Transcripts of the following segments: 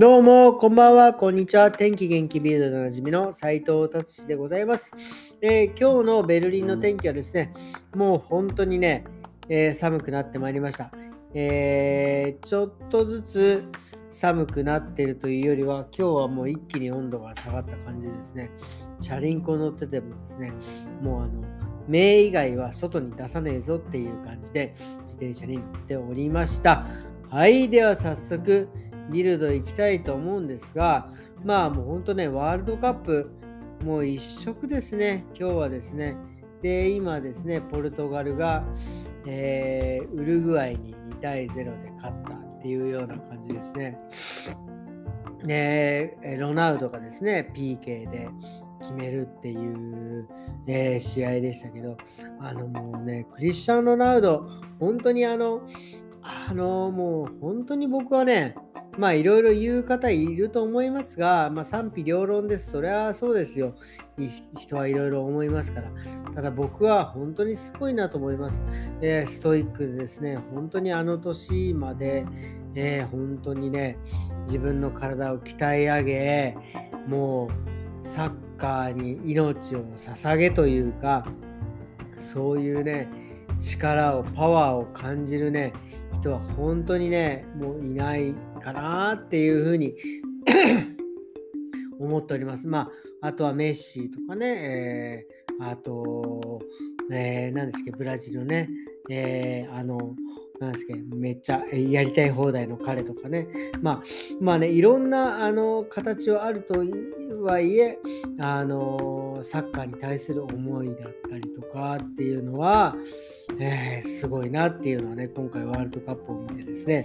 どうも、こんばんは、こんにちは。天気元気ビルドでおなじみの斉藤達志でございます、えー今日のベルリンの天気はですね、もう本当にね、えー寒くなってまいりました。えーちょっとずつ寒くなってるというよりは、今日はもう一気に温度が下がった感じですね、チャリンコ乗っててもですね、もうあの、目以外は外に出さねえぞっていう感じで自転車に乗っておりました。はい、では早速、ビルド行きたいと思うんですが、まあもう本当ね、ワールドカップ、もう一色ですね、今日はですね。で、今ですね、ポルトガルが、えーウルグアイに2対0で勝ったっていうような感じですね。えロナウドがですね、PK で決めるっていう、え試合でしたけど、あのもうね、クリスチャン・ロナウド、本当にあの、あのもう本当に僕はね、まあいろいろ言う方いると思いますが、まあ賛否両論です。それはそうですよ。人はいろいろ思いますから。ただ僕は本当にすごいなと思います。えーストイックでですね、本当にあの年まで、えー本当にね、自分の体を鍛え上げ、もうサッカーに命を捧げというか、そういうね、力を、パワーを感じるね、人は本当にね、もういないかなっていうふうに思っております。まあ、あとはメッシとかね、えーあと、えー、何ですっけ、ブラジルね、えーあの、なんですっけ、めっちゃやりたい放題の彼とかね、まあ、まあね、いろんなあの形はあるとはいえ、あのサッカーに対する思いだったりとかっていうのは、えーすごいなっていうのはね、今回ワールドカップを見てですね、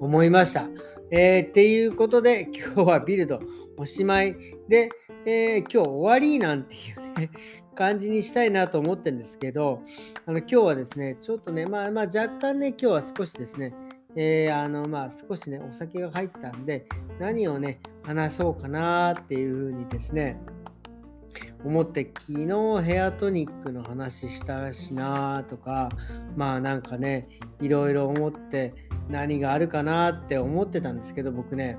思いました。えーっていうことで、今日はビルドおしまいで、えー今日終わりなんていうね、感じにしたいなと思ってるんですけど、あの今日はですね、ちょっとね、まあまあ若干ね、今日は少しですね、えーあのまあ少しね、お酒が入ったんで、何をね、話そうかなっていうふうにですね、思って昨日ヘアトニックの話したしなとかまあなんかねいろいろ思って何があるかなって思ってたんですけど僕ね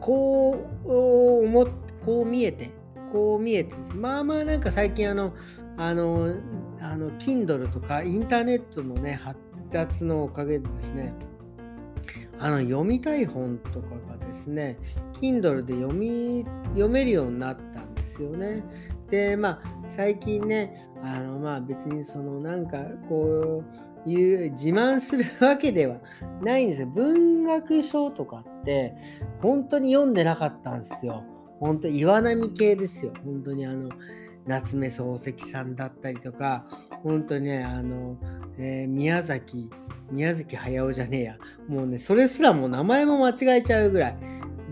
こう思っこう見えてこう見えてまあまあなんか最近あのあのあの Kindle とかインターネットのね発達のおかげでですねあの読みたい本とかがですね Kindle で読み読めるようになったんですよね。でまあ最近ねあのまあ別にそのなんかこういう自慢するわけではないんですよ。文学書とかって本当に読んでなかったんですよ。本当岩波系ですよ。本当にあの夏目漱石さんだったりとか本当にねあの、えー宮崎宮崎駿じゃねえやもうねそれすらもう名前も間違えちゃうぐらい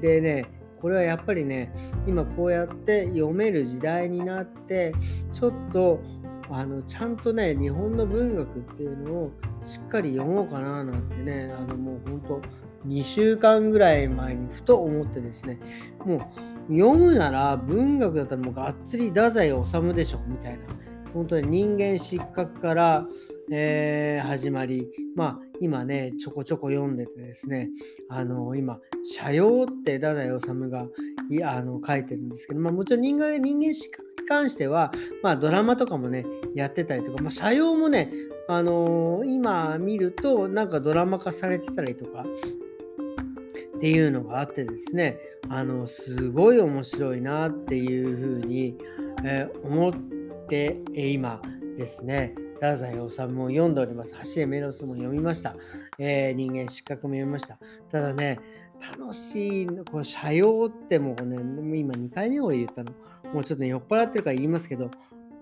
でねこれはやっぱりね今こうやって読める時代になってちょっとあのちゃんとね日本の文学っていうのをしっかり読もうかななんてねあのもうほんと2週間ぐらい前にふと思ってですねもう読むなら文学だったらもうがっつり太宰治でしょみたいな。本当に人間失格から、えー始まりまあ今ねちょこちょこ読んでてですねあの今「社用」って太宰治がいあの書いてるんですけど、まあ、もちろん人間人間失格に関しては、まあ、ドラマとかもねやってたりとか、まあ、社用もねあのー今見るとなんかドラマ化されてたりとかっていうのがあってですねあのすごい面白いなっていうふうに、えー思って今ですね。太宰治も読んでおります。橋江メロスも読みました。えー人間失格も読みました。ただね、楽しいの、この社用ってもうね、今2回目俺言ったの。もうちょっと酔っ払ってるから言いますけど、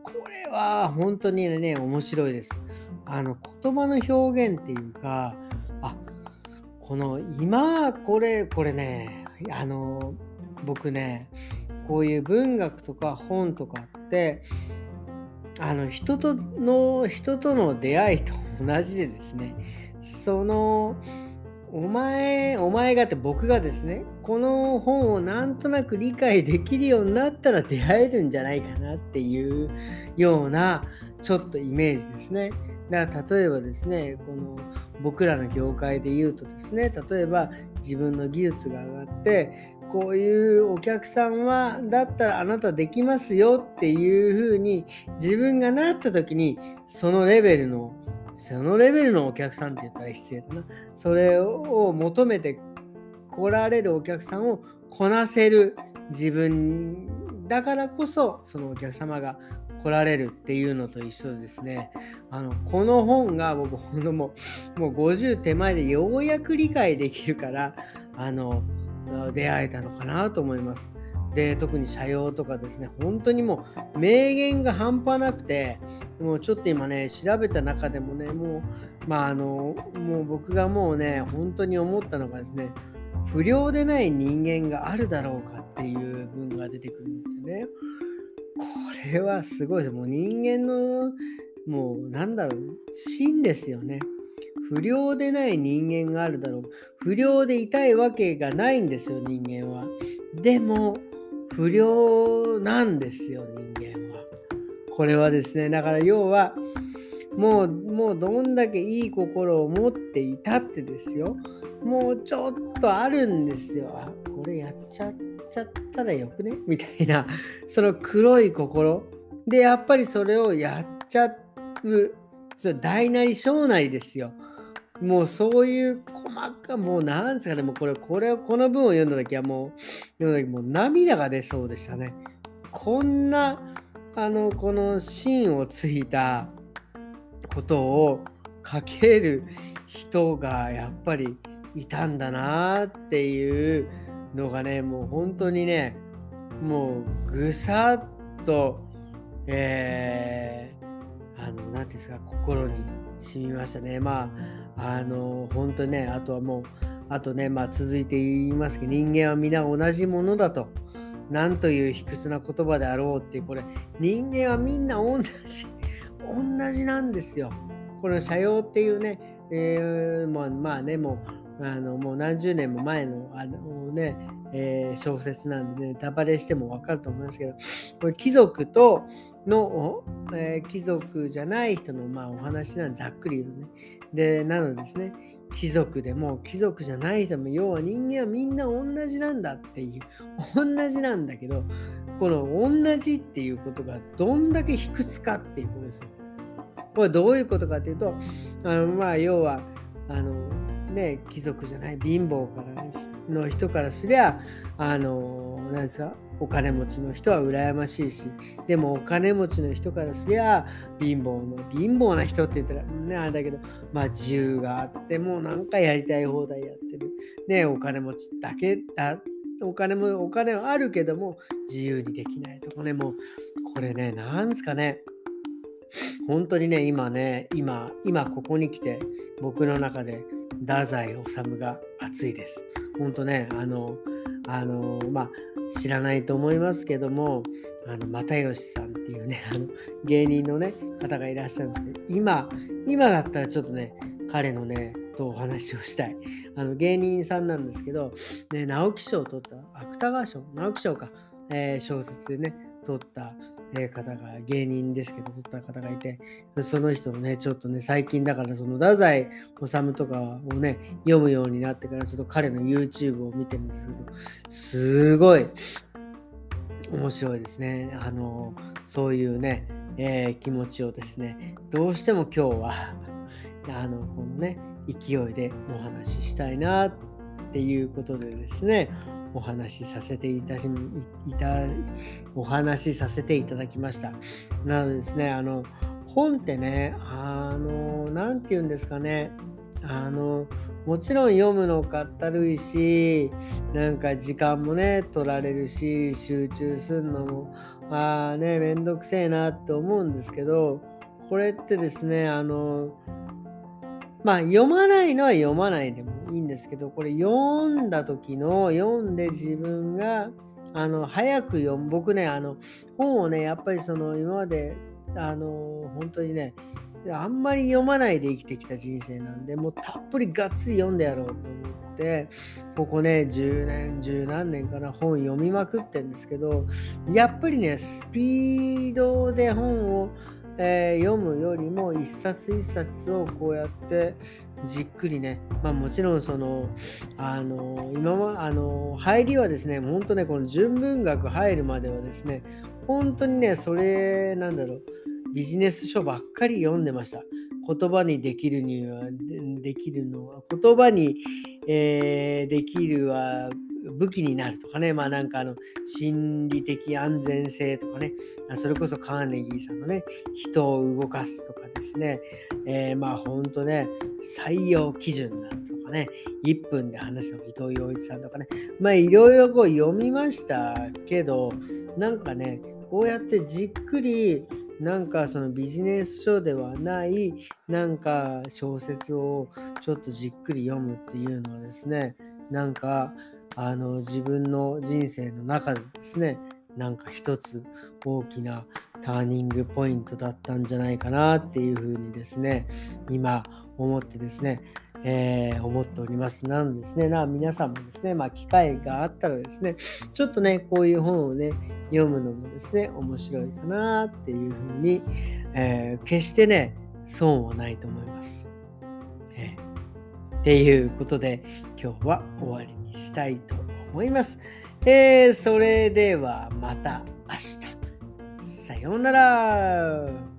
これは本当にね、面白いです。あの、言葉の表現っていうか、あ、この今、これ、これね、あの、僕ね、こういう文学とか本とかって、あの人との人との出会いと同じでですねそのお前お前がって僕がですねこの本をなんとなく理解できるようになったら出会えるんじゃないかなっていうようなちょっとイメージですね。だから例えばですねこの僕らの業界で言うとですね例えば自分の技術が上がってこういうお客さんはだったらあなたできますよっていうふうに自分がなった時にそのレベルのそのレベルのお客さんって言ったら失礼だな。それを求めて来られるお客さんをこなせる自分だからこそそのお客様が来られるっていうのと一緒ですね。あのこの本が僕ほんとももう50手前でようやく理解できるからあの出会えたのかなと思います。で特に社用とかですね本当にもう名言が半端なくてもうちょっと今ね調べた中でもねもうまああのもう僕がもうね本当に思ったのがですね不良でない人間があるだろうかっていう文が出てくるんですよね。これはすごいです。もう人間のもうなんだろう真ですよね。不良でない人間があるだろう。不良でいたいわけがないんですよ、人間は。でも、不良なんですよ、人間は。これはですね、だから要は、もう、もうどんだけいい心を持っていたってですよ。もうちょっとあるんですよ。あ、これやっちゃっちゃったらよくね？みたいな、その黒い心。で、やっぱりそれをやっちゃう。そ大なり小なりですよ。もうそういう細かもうなんですかね、もうこれ、これを、この文を読んだ時はもう、読んだ時もう涙が出そうでしたね。こんな、あの、この芯をついたことを書ける人がやっぱりいたんだなっていうのがね、もう本当にね、もうぐさっと、えー、あの、なんていうんですか、心に染みましたね。まあ、あの、本当ね、あとはもう、あとね、まあ続いて言いますけど、人間は皆同じものだと。なんという卑屈な言葉であろうっていう、これ、人間はみんな同じ、同じなんですよ。この社用っていうね、えー、まあ、まあね、もう、あのもう何十年も前のあの、ねえー、小説なんでね、ダバレしても分かると思いますけど、これ貴族との、えー、貴族じゃない人の、まあ、お話なんざっくり言うとね。で、なのですね、貴族でも貴族じゃない人も要は人間はみんな同じなんだっていう同じなんだけどこの同じっていうことがどんだけ卑屈かっていうことですよ。これどういうことかっていうとあのまあ要はあのね貴族じゃない貧乏からの人からすりゃあの何ですかお金持ちの人は羨ましいしでもお金持ちの人からすりゃ貧乏の貧乏な人って言ったらねあれだけどまあ自由があってもうなんかやりたい放題やってる。ねお金持ちだけだお金もお金はあるけども自由にできないとかねもうこれねなんですかね本当にね今ね今今ここに来て僕の中で太宰治が熱いです。本当ねあのあのまあ知らないと思いますけども、あの又吉さんっていうね、あの芸人のね、方がいらっしゃるんですけど、今、今だったらちょっとね、彼のね、とお話をしたい。あの芸人さんなんですけど、ね、直木賞を取った、芥川賞、直木賞か、えー、小説でね、取ったえ方が芸人ですけど、撮った方がいて、その人のね、ちょっとね、最近だからその太宰治とかをね、読むようになってから、ちょっと彼の YouTube を見てるんですけど、すごい面白いですね。あの、そういうね、えー、気持ちをですね、どうしても今日は、あの、このね、勢いでお話ししたいなっていうことでですね、お話しさせていたしいたお話しさせていただきました。なのでですね、あの本ってね、あの、なんて言うんですかね、あの、もちろん読むのかったるいし、なんか時間もね、取られるし、集中するのも、ああね、めんどくせえなって思うんですけど、これってですね、あの、まあ読まないのは読まないでもいいんですけど、これ読んだ時の、読んで自分が、あの、早く読む。僕ね、あの、本をね、やっぱりその、今まで、あの、本当にね、あんまり読まないで生きてきた人生なんで、もうたっぷりがっつり読んでやろうと思って、ここね、10年、10何年かな、本読みまくってんですけど、やっぱりね、スピードで本をえー、読むよりも一冊一冊をこうやってじっくりね、まあ、もちろんその、あの今はあの入りはですね、本当ね、この純文学入るまではですね、本当にね、それ、なんだろう、ビジネス書ばっかり読んでました。言葉にできるには、できるのは、言葉に、えー、できるは武器になるとかね、まあなんかあの、心理的安全性とかね、それこそカーネギーさんのね、人を動かすとかですね、えー、まあ本当ね、採用基準なんとかね、1分で話すの伊藤洋一さんとかね、まあいろいろこう読みましたけど、なんかね、こうやってじっくりなんかそのビジネス書ではないなんか小説をちょっとじっくり読むっていうのはですねなんかあの自分の人生の中でですねなんか一つ大きなターニングポイントだったんじゃないかなっていうふうにですね今思ってですね、えー、思っております。なのですね、な皆さんもですね、まあ、機会があったらですね、ちょっとね、こういう本をね、読むのもですね、面白いかなっていうふうに、えー、決してね、損はないと思います。えー、っていうことで、今日は終わりにしたいと思います。えー、それではまた明日。さようなら。